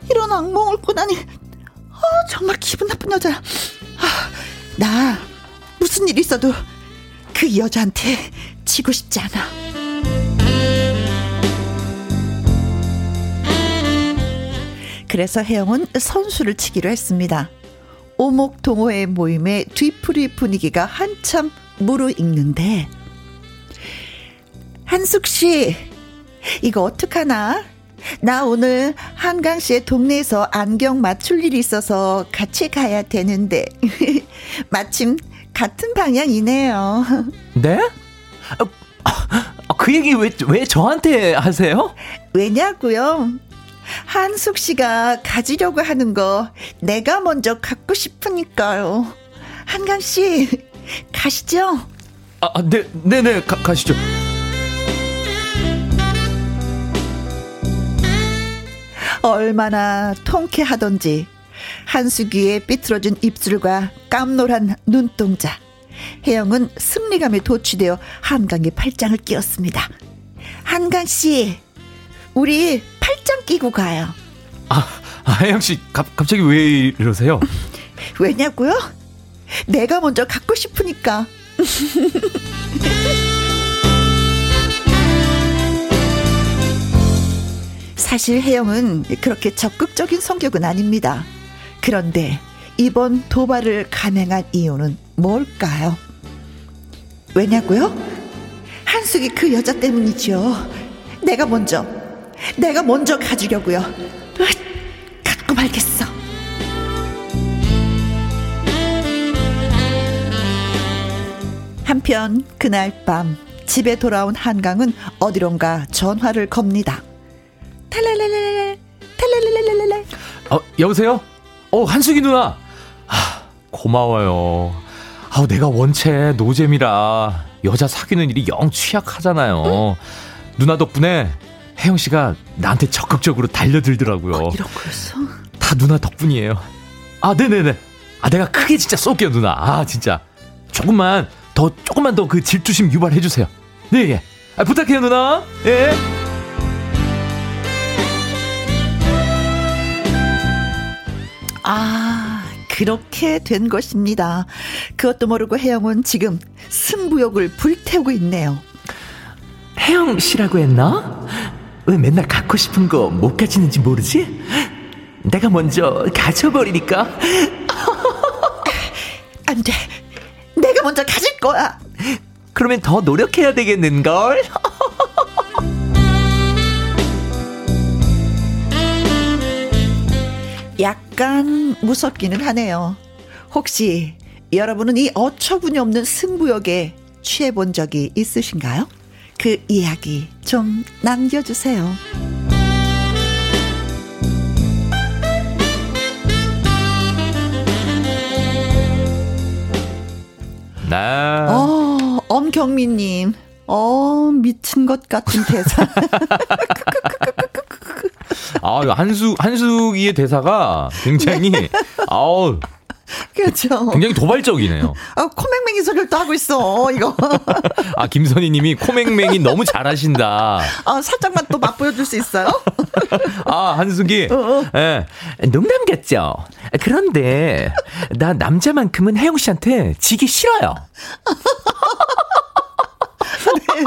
이런 악몽을 꾸다니. 어, 정말 기분 나쁜 여자야. 아, 나, 무슨 일 있어도 그 여자한테 지고 싶지 않아. 그래서 혜영은 선수를 치기로 했습니다. 오목 동호회 모임의 뒤풀이 분위기가 한참 무르익는데 한숙 씨 이거 어떡하나? 나 오늘 한강 씨의 동네에서 안경 맞출 일이 있어서 같이 가야 되는데 마침 같은 방향이네요. 네? 어, 아, 그 얘기 왜, 왜 저한테 하세요? 왜냐고요? 한숙 씨가 가지려고 하는 거 내가 먼저 갖고 싶으니까요. 한강 씨 가시죠. 아, 아, 네, 네, 네, 가, 가시죠. 얼마나 통쾌하던지 한숙이의 삐뚤어진 입술과 깜놀한 눈동자. 혜영은 승리감에 도취되어 한강에 팔짱을 끼웠습니다. 한강 씨, 우리 팔짱 끼고 가요. 아, 아 혜영 씨, 갑, 갑자기 왜 이러세요? 왜냐고요? 내가 먼저 갖고 싶으니까. 사실 혜영은 그렇게 적극적인 성격은 아닙니다. 그런데 이번 도발을 감행한 이유는 뭘까요? 왜냐고요? 한숙이 그 여자 때문이죠. 내가 먼저, 내가 먼저 가주려고요. 갖고 말겠어. 한편 그날 밤 집에 돌아온 한강은 어디론가 전화를 겁니다. 탈랄랄랄랄 탈랄랄랄랄 어, 여보세요? 어, 한숙이 누나. 아, 고마워요. 아, 내가 원체 노잼이라 여자 사귀는 일이 영 취약하잖아요. 응? 누나 덕분에 혜영 씨가 나한테 적극적으로 달려들더라고요. 어, 이런 거였어? 다 누나 덕분이에요. 아, 네네네. 아, 내가 크게 진짜 쏠게요, 누나. 아, 진짜. 조금만 더, 조금만 더 그 질투심 유발해주세요. 네, 예. 아, 부탁해요, 누나. 예. 아, 그렇게 된 것입니다. 그것도 모르고 혜영은 지금 승부욕을 불태우고 있네요. 혜영 씨라고 했나? 왜 맨날 갖고 싶은 거 못 가지는지 모르지? 내가 먼저 가져버리니까. 안 돼. 내가 먼저 가질 거야. 그러면 더 노력해야 되겠는걸? 약간 무섭기는 하네요. 혹시 여러분은 이 어처구니 없는 승부욕에 취해 본 적이 있으신가요? 그 이야기 좀 남겨주세요. 네. 어, 엄경민님. 어, 미친 것 같은 대사. 아, 한수, 한수기의 대사가 굉장히, 네. 아우. 그렇죠. 굉장히 도발적이네요. 아, 코맹맹이 소리를 또 하고 있어, 이거. 아, 김선희 님이 코맹맹이 너무 잘하신다. 아, 살짝만 또 맛보여줄 수 있어요? 아, 한숙이. 어, 어. 예. 농담 같죠? 그런데, 나 남자만큼은 혜영 씨한테 지기 싫어요. 네.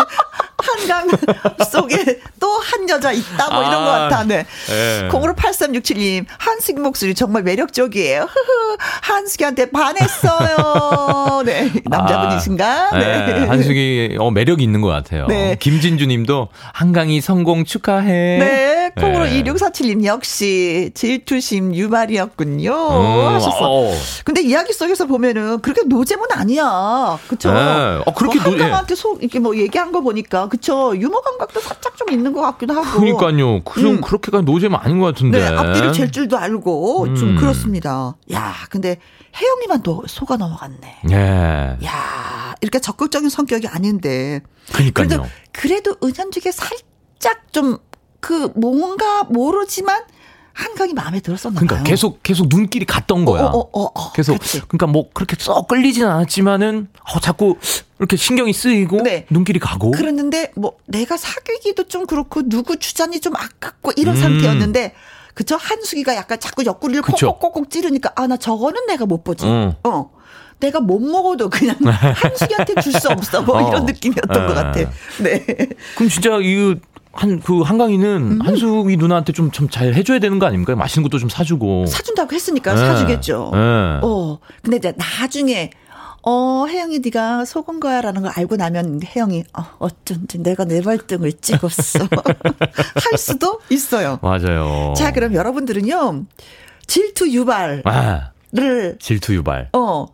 한강 속에 또 한 여자 있다 뭐 이런 아, 것 같아. 네. 예. 공으로 8367님 한숙이 목소리 정말 매력적이에요. 흐흐. 한숙이한테 반했어요. 네. 남자분이신가? 아, 네. 네. 한숙이 어, 매력이 있는 것 같아요. 네. 김진주 님도 한강이 성공 축하해. 네, 콩으로 네. 2647님 역시 질투심 유발이었군요. 음, 하셨어. 어. 근데 이야기 속에서 보면은 그렇게 노잼은 아니야. 그쵸? 네. 어, 그렇게 뭐 노- 예. 한강한테 속, 이렇게 뭐 얘기한 거 보니까, 그쵸? 유머 감각도 살짝 좀 있는 것 같기도 하고. 그러니까요. 그좀 음. 그렇게까지 노잼 아닌 것 같은데. 네, 앞뒤를 잴 줄도 알고, 좀 음. 그렇습니다. 야, 근데 혜영이만 또 속아 넘어갔네. 예. 야, 이렇게 적극적인 성격이 아닌데. 그러니까요. 그래도, 그래도 은연중에 살짝 좀, 그, 뭔가 모르지만, 한강이 마음에 들었었나 그러니까 봐요. 계속 계속 눈길이 갔던 거야. 어, 어, 어, 어, 계속 그치. 그러니까 뭐 그렇게 썩 끌리진 않았지만은 어, 자꾸 이렇게 신경이 쓰이고 네. 눈길이 가고. 그랬는데 뭐 내가 사귀기도 좀 그렇고 누구 주장이 좀 아깝고 이런 음. 상태였는데 그쵸 한숙이가 약간 자꾸 옆구리를. 콕콕콕콕 찌르니까 아 나 저거는 내가 못 보지. 어. 어. 내가 못 먹어도 그냥 한숙이한테 줄 수 없어 뭐 어. 이런 느낌이었던 것 네. 같아. 네. 그럼 진짜 이 한 그 한강이는 한숙이 누나한테 좀 좀 잘 해줘야 되는 거 아닙니까? 맛있는 것도 좀 사주고. 사준다고 했으니까 네. 사주겠죠. 네. 어. 근데 이제 나중에 어, 혜영이 네가 속은 거야 라는 걸 알고 나면 혜영이 어, 어쩐지 내가 내 발등을 찍었어. 할 수도 있어요. 맞아요. 자, 그럼 여러분들은요. 질투 유발을 아, 질투 유발. 어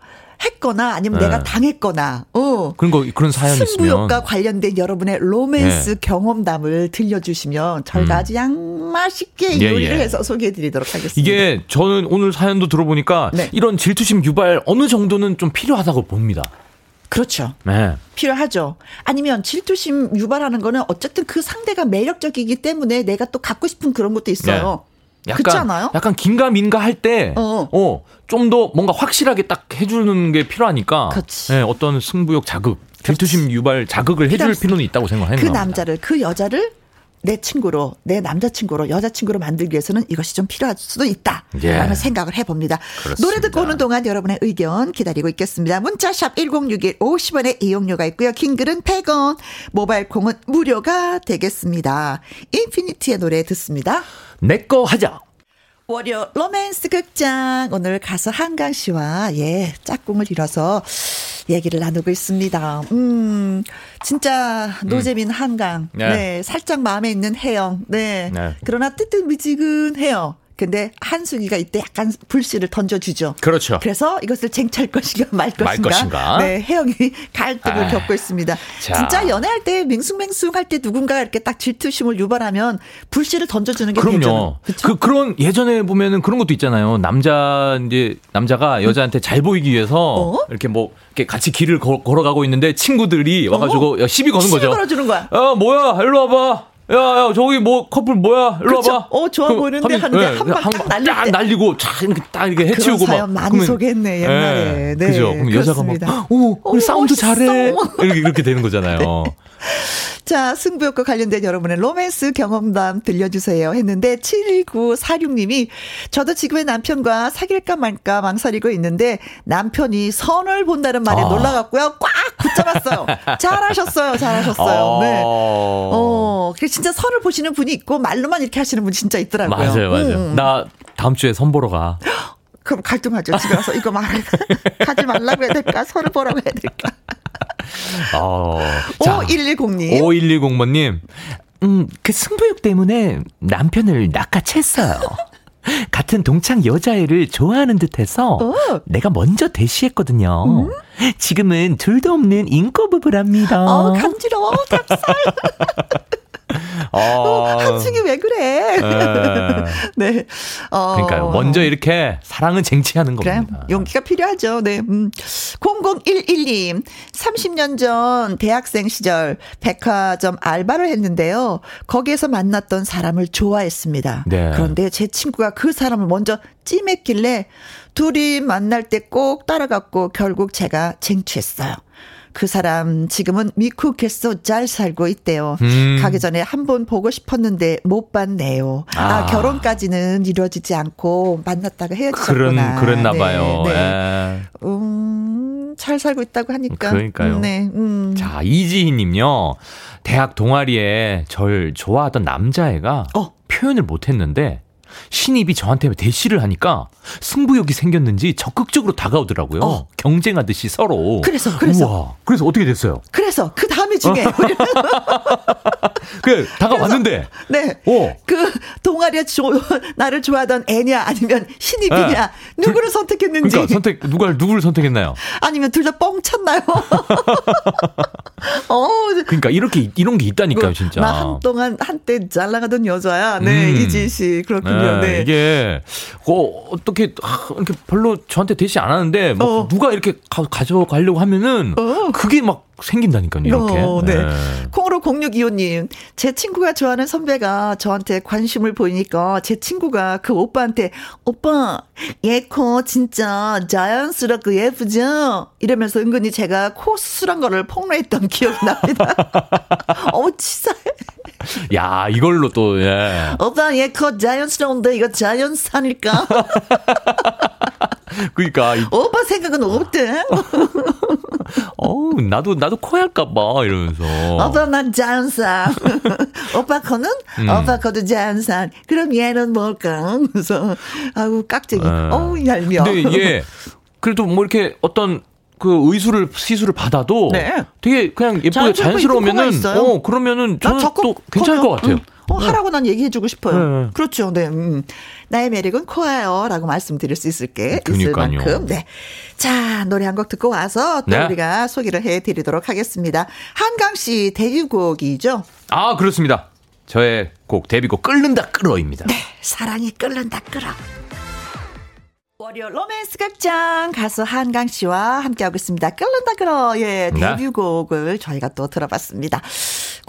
했거나 아니면 네. 내가 당했거나 어 그런 거 그런 사연 있으면 승부욕과 관련된 여러분의 로맨스 네. 경험담을 들려주시면 저희가 아주 양 맛있게 예, 요리를 예. 해서 소개해드리도록 하겠습니다. 이게 저는 오늘 사연도 들어보니까 네. 이런 질투심 유발 어느 정도는 좀 필요하다고 봅니다. 그렇죠. 네. 필요하죠. 아니면 질투심 유발하는 거는 어쨌든 그 상대가 매력적이기 때문에 내가 또 갖고 싶은 그런 것도 있어요. 약간 않아요? 약간 긴가민가 할때 어. 어, 좀 더 뭔가 확실하게 딱 해주는 게 필요하니까 그렇지. 네, 어떤 승부욕 자극, 질투심 유발 자극을 해줄. 필요는 있다고 생각해요. 그 남자를 그 여자를 내 친구로 내 남자친구로 여자친구로 만들기 위해서는 이것이 좀 필요할 수도 있다라는 예. 생각을 해봅니다. 그렇습니다. 노래 듣고 오는 동안 여러분의 의견 기다리고 있겠습니다. 문자샵 1061 50원의 이용료가 있고요. 킹글은 100원 모바일 콩은 무료가 되겠습니다. 인피니티의 노래 듣습니다. 내 거 하자. 월요 로맨스 극장 오늘 가수 한강 씨와 예 짝꿍을 이뤄서 얘기를 나누고 있습니다. 음 진짜 노재민 한강 네. 네. 살짝 마음에 있는 혜영 네, 네. 그러나 뜨뜻미지근해요. 근데 한숙이가 이때 약간 불씨를 던져주죠. 그렇죠. 그래서 이것을 쟁취할 것인가 말 것인가. 말 것인가? 네, 혜영이 갈등을 아, 겪고 있습니다. 자. 진짜 연애할 때 맹숭맹숭할 때 누군가 이렇게 딱 질투심을 유발하면 불씨를 던져주는 게. 그럼요. 그쵸? 그 그런 예전에 보면은 그런 것도 있잖아요. 남자 이제 남자가 여자한테 잘 보이기 위해서 어? 이렇게 뭐 이렇게 같이 길을 걸, 걸어가고 있는데 친구들이 와가지고 야, 시비 거는 시비 거죠. 걸어주는 거야. 야 뭐야 일로 와봐. 야, 야, 저기 뭐 커플 뭐야? 일로 그쵸. 와봐. 어, 좋아 보이는데 하는데 한방딱 날릴 딱 때. 날리고 촥 이렇게 딱 이렇게 해치우고 막. 많이 그러면- 소개했네, 옛날에. 네, 그죠. 그럼 여자가 그렇습니다. 막, 오, 오, 우리 사운드. 잘해. 이렇게 이렇게 되는 거잖아요. 자, 승부욕과 관련된 여러분의 로맨스 경험담 들려주세요 했는데, 7946님이, 저도 지금의 남편과 사귈까 말까 망설이고 있는데, 남편이 선을 본다는 말에 아. 놀라갖고요, 꽉 붙잡았어요. 잘하셨어요, 잘하셨어요. 네. 어, 그래 진짜 선을 보시는 분이 있고, 말로만 이렇게 하시는 분이 진짜 있더라고요. 맞아요, 맞아요. 음. 나 다음 주에 선 보러 가. 그럼 갈등하죠. 집에 가서 이거 말 가지 말라고 해야 될까? 선을 보라고 해야 될까? 어. 5110님. 5110번님. 음, 그 승부욕 때문에 남편을 낚아챘어요. 같은 동창 여자애를 좋아하는 듯해서 어. 내가 먼저 대시했거든요. 지금은 둘도 없는 인꼬 부부랍니다. 어, 간지러워. 닭살. 어. 한승이 왜 그래? 예. 네. 어. 그러니까요. 먼저 이렇게 사랑은 쟁취하는 그래, 겁니다. 용기가 필요하죠. 네. 음. 0011님, 30년 전 대학생 시절 백화점 알바를 했는데요. 거기에서 만났던 사람을 좋아했습니다. 네. 그런데 제 친구가 그 사람을 먼저 찜했길래 둘이 만날 때 꼭 따라갔고 결국 제가 쟁취했어요. 그 사람 지금은 미국에서 잘 살고 있대요. 음. 가기 전에 한 번 보고 싶었는데 못 봤네요. 아, 아. 결혼까지는 이루어지지 않고 만났다가 헤어지셨구나. 그런 그랬나 네, 봐요. 네. 예. 음, 잘 살고 있다고 하니까. 그러니까요. 네. 음. 자, 이지희 님요. 대학 동아리에 절 좋아하던 남자애가 어. 표현을 못 했는데 신입이 저한테 대시를 하니까 승부욕이 생겼는지 적극적으로 다가오더라고요. 어. 경쟁하듯이 서로. 그래서, 그래서. 우와, 그래서 어떻게 됐어요? 그래서 그 다음에 중에 그 다가왔는데. 네. 어. 그 동아리에 조, 나를 좋아하던 애냐 아니면 신입이냐 네. 누구를 선택했는지 그러니까 선택 누가 누구를 선택했나요? 아니면 둘 다 뻥 쳤나요? 어, 그러니까 이렇게 이런 게 있다니까요, 진짜. 나 한동안 한때 잘 나가던 여자야. 네, 음. 이지희 씨 그렇군요. 네. 이게 어, 어떻게 아, 이렇게 별로 저한테 대시 안 하는데 뭐 어. 누가 이렇게 가, 가져가려고 하면은 어. 그게 막 생긴다니까요, 이렇게. 어, 네. 콩으로 0625님, 제 친구가 좋아하는 선배가 저한테 관심을 보이니까 제 친구가 그 오빠한테, 오빠, 얘코 진짜 자연스럽고 예쁘죠? 이러면서 은근히 제가 코 수술한 거를 폭로했던 기억이 납니다. 어우, 치사해. 야, 이걸로 또 예. 오빠, 얘코 자연스러운데 이거 자연산일까? 그러니까 이- 오빠 생각은 없대. 어우, 나도 나도 코 할까 봐 이러면서. 오빠 난 자연산. 오빠 거는 음. 오빠 거도 자연산. 그럼 얘는 뭘까? 그래서 아우 깍쟁이. 예. 어우 얄미워. 근데 이게 그래도 뭐 이렇게 어떤 그 의수를 시술을 받아도 네. 되게 그냥 예쁘게 자연스러우면은. 어 그러면은 난 저는 또 괜찮을 것. 같아요. 응. 어, 하라고 난 얘기해주고 싶어요. 네. 그렇죠. 네. 음. 나의 매력은 코예요. 라고 말씀드릴 수 있을 게 있을 그러니까요. 만큼. 네. 자, 노래 한 곡 듣고 와서 또 네. 우리가 소개를 해 드리도록 하겠습니다. 한강 씨 데뷔곡이죠. 아 그렇습니다. 저의 곡 데뷔곡 끓는다 끓어입니다. 네. 사랑이 끓는다 끓어. 월요 로맨스 극장 가수 한강 씨와 함께하고 있습니다. 끓는다 끓어. 예, 네. 데뷔곡을 저희가 또 들어봤습니다.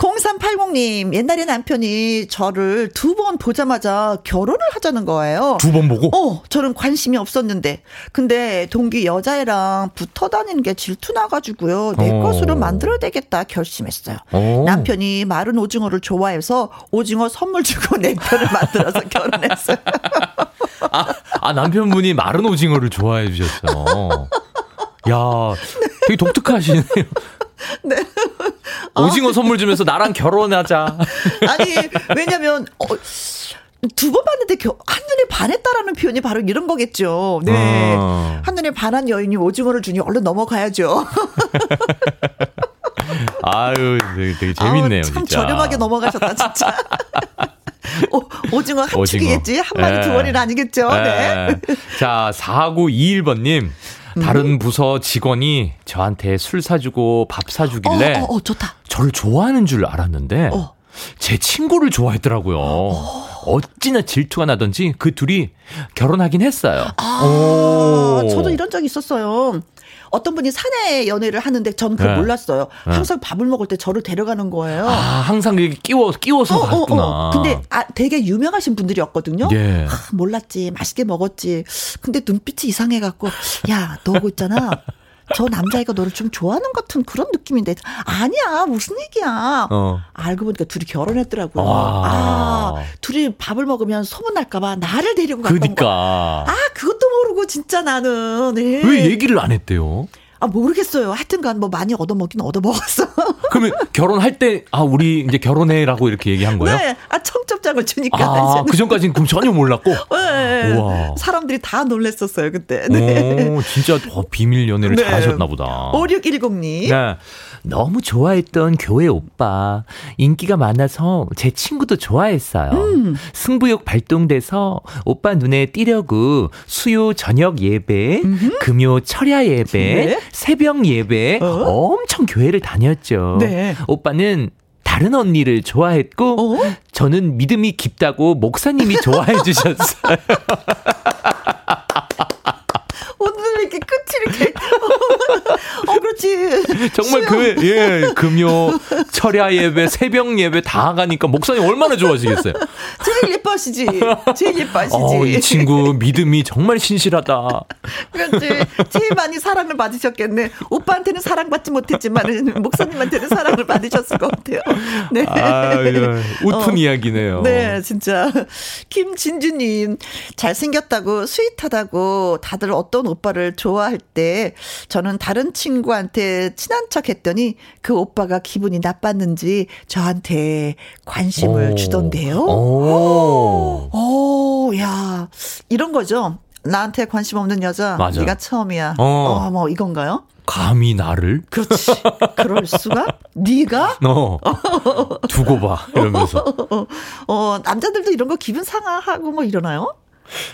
0380님, 옛날에 남편이 저를 두 번 보자마자 결혼을 하자는 거예요. 두 번 보고 어, 저는 관심이 없었는데. 근데 동기 여자애랑 붙어 다니는 게 질투 나가지고요. 내 어. 것으로 만들어야 되겠다 결심했어요. 오. 남편이 마른 오징어를 좋아해서 오징어 선물 주고 내 편을 만들어서 결혼했어요. 아, 아 남편분이 마른 오징어를 좋아해 주셨어. 야, 되게 독특하시네요. 네. 오징어 선물 주면서 나랑 결혼하자. 아니, 왜냐면, 어, 두번 봤는데 겨, 한눈에 반했다라는 표현이 바로 이런 거겠죠. 네. 어. 한눈에 반한 여인이 오징어를 주니 얼른 넘어가야죠. 아유, 되게, 되게 재밌네요, 아우, 참 진짜. 저렴하게 넘어가셨다, 진짜. 오, 오징어 한 오징어. 축이겠지? 한 마리 예. 두 마리는 아니겠죠? 네. 예. 자, 4921번님. 음. 다른 부서 직원이 저한테 술 사주고 밥 사주길래 어, 어, 어, 좋다. 저를 좋아하는 줄 알았는데 어. 제 친구를 좋아했더라고요. 어찌나 질투가 나던지 그 둘이 결혼하긴 했어요. 아, 오. 저도 이런 적이 있었어요. 어떤 분이 산에 연애를 하는데 전 그걸 네. 몰랐어요. 네. 항상 밥을 먹을 때 저를 데려가는 거예요. 아, 항상 이렇게 끼워, 끼워서 어, 어, 갔구나. 어. 근데 아, 되게 유명하신 분들이었거든요. 예. 아, 몰랐지. 맛있게 먹었지. 근데 눈빛이 이상해갖고, 야, 너고 있잖아. 저 남자애가 너를 좀 좋아하는 것 같은 그런 느낌인데. 아니야, 무슨 얘기야. 어. 알고 보니까 둘이 결혼했더라고요. 와. 아, 둘이 밥을 먹으면 소문날까봐 나를 데리고 갔던 거. 그니까. 아, 그것도 모르고 진짜 나는. 네. 왜 얘기를 안 했대요? 아, 모르겠어요. 하여튼간 뭐 많이 얻어먹긴 얻어먹었어. 그러면 결혼할 때, 아, 우리 이제 결혼해라고 이렇게 얘기한 거예요? 네. 아, 청첩장을 주니까. 아. 그 전까지는 그럼 전혀 몰랐고? 네. 우와. 사람들이 다 놀랬었어요, 그때. 네. 오, 진짜 더 비밀 연애를 네. 잘하셨나 보다. 5610님. 네. 너무 좋아했던 교회 오빠 인기가 많아서 제 친구도 좋아했어요. 음. 승부욕 발동돼서 오빠 눈에 띄려고 수요 저녁 예배, 금요 철야 예배, 네. 새벽 예배 어? 엄청 교회를 다녔죠. 네. 오빠는 다른 언니를 좋아했고 어? 저는 믿음이 깊다고 목사님이 좋아해 주셨어요. 오늘 이렇게 끝이 이렇게. 어, 그렇지. 정말 그, 예, 금요, 철야 예배, 새벽 예배 다 가니까 목사님 얼마나 좋아하시겠어요? 제일 예뻐하시지. 제일 예뻐하시지. 어, 이 친구 믿음이 정말 신실하다. 그렇지. 제일 많이 사랑을 받으셨겠네. 오빠한테는 사랑받지 못했지만 목사님한테는 사랑을 받으셨을 것 같아요. 네. 아유, 웃픈 어. 이야기네요. 네, 진짜. 김진주님, 잘생겼다고, 스윗하다고, 다들 어떤 오빠를 좋아할 때, 저는 다른 친구한테 친한 척 했더니, 그 오빠가 기분이 나 빴는지, 저한테 관심을 오. 주던데요. 오. 오, 야, 이런 거죠. 나한테 관심 없는 여자, 맞아. 네가 처음이야. 어. 어, 뭐 이건가요? 감히 나를? 그렇지. 그럴 수가? 네가? 어. 두고 봐. 이러면서. 어, 남자들도 이런 거 기분 상하고 뭐 이러나요?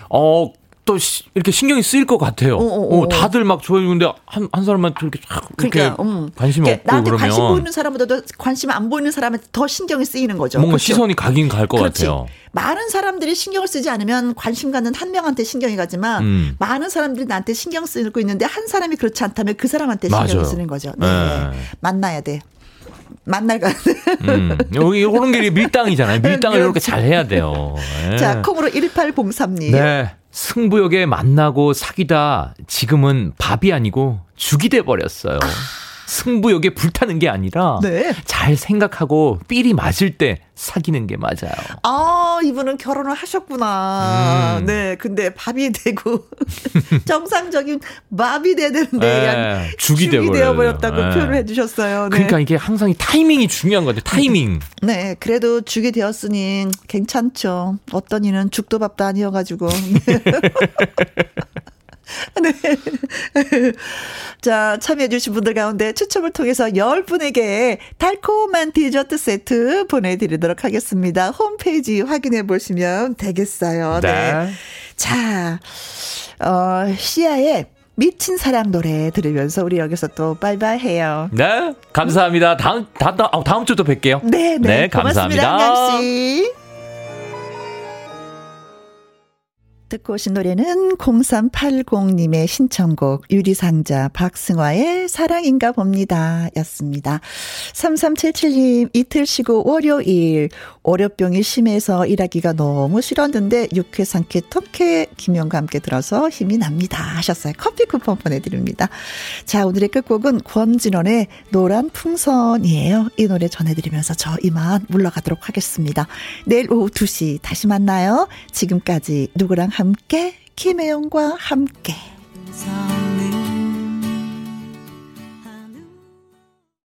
어, 또 시, 이렇게 신경이 쓰일 것 같아요. 어, 어, 어. 어, 다들 막 좋아해주는데 한, 한 사람만 저렇게 쫙 이렇게 그러니까 음. 관심이 그러니까 없고 나한테 그러면 관심 보이는 사람보다도 관심 안 보이는 사람한테 더 신경이 쓰이는 거죠. 뭔가 그렇죠? 시선이 가긴 갈 것. 같아요. 많은 사람들이 신경을 쓰지 않으면 관심 갖는 한 명한테 신경이 가지만 음. 많은 사람들이 나한테 신경 쓰고 있는데 한 사람이 그렇지 않다면 그 사람한테 신경을 맞아요. 쓰는 거죠. 네. 네. 만나야 돼. 만날 가. 음. 여기 이런 게 밀당이잖아요. 밀당을 이렇게. 잘 해야 돼요. 네. 자, 콩으로 1803님. 네. 승부욕에 만나고 사귀다 지금은 밥이 아니고 죽이 돼 버렸어요. 승부욕에 불타는 게 아니라 네. 잘 생각하고 삘이 맞을 때 사귀는 게 맞아요. 아, 이분은 결혼을 하셨구나. 음. 네. 근데 밥이 되고 정상적인 밥이 돼야 되는데 네, 죽이 돼버려요. 되어버렸다고 네. 표현을 해주셨어요. 네. 그러니까 이게 항상 이 타이밍이 중요한 것 같아요. 타이밍. 네, 그래도 죽이 되었으니 괜찮죠. 어떤 이는 죽도 밥도 아니어가지고. 네. 자, 참여해주신 분들 가운데 추첨을 통해서 10분에게 달콤한 디저트 세트 보내드리도록 하겠습니다. 홈페이지 확인해 보시면 되겠어요. 네. 자, 어, 시아의 미친 사랑 노래 들으면서 우리 여기서 또 바이바이 해요. 네, 감사합니다. 다음 다, 다, 어, 다음 주도 뵐게요. 네, 네. 네, 감사합니다. 고맙습니다, 듣고 오신 노래는 0380님의 신청곡 유리상자 박승화의 사랑인가 봅니다 였습니다. 3377님 이틀 쉬고 월요일 월요병이 심해서 일하기가 너무 싫었는데 육회 상쾌 통쾌 김영과 함께 들어서 힘이 납니다 하셨어요. 커피 쿠폰 보내드립니다. 자 오늘의 끝곡은 권진원의 노란 풍선이에요. 이 노래 전해드리면서 저 이만 물러가도록 하겠습니다. 내일 오후 2시 다시 만나요. 지금까지 누구랑 함께 김혜영과 함께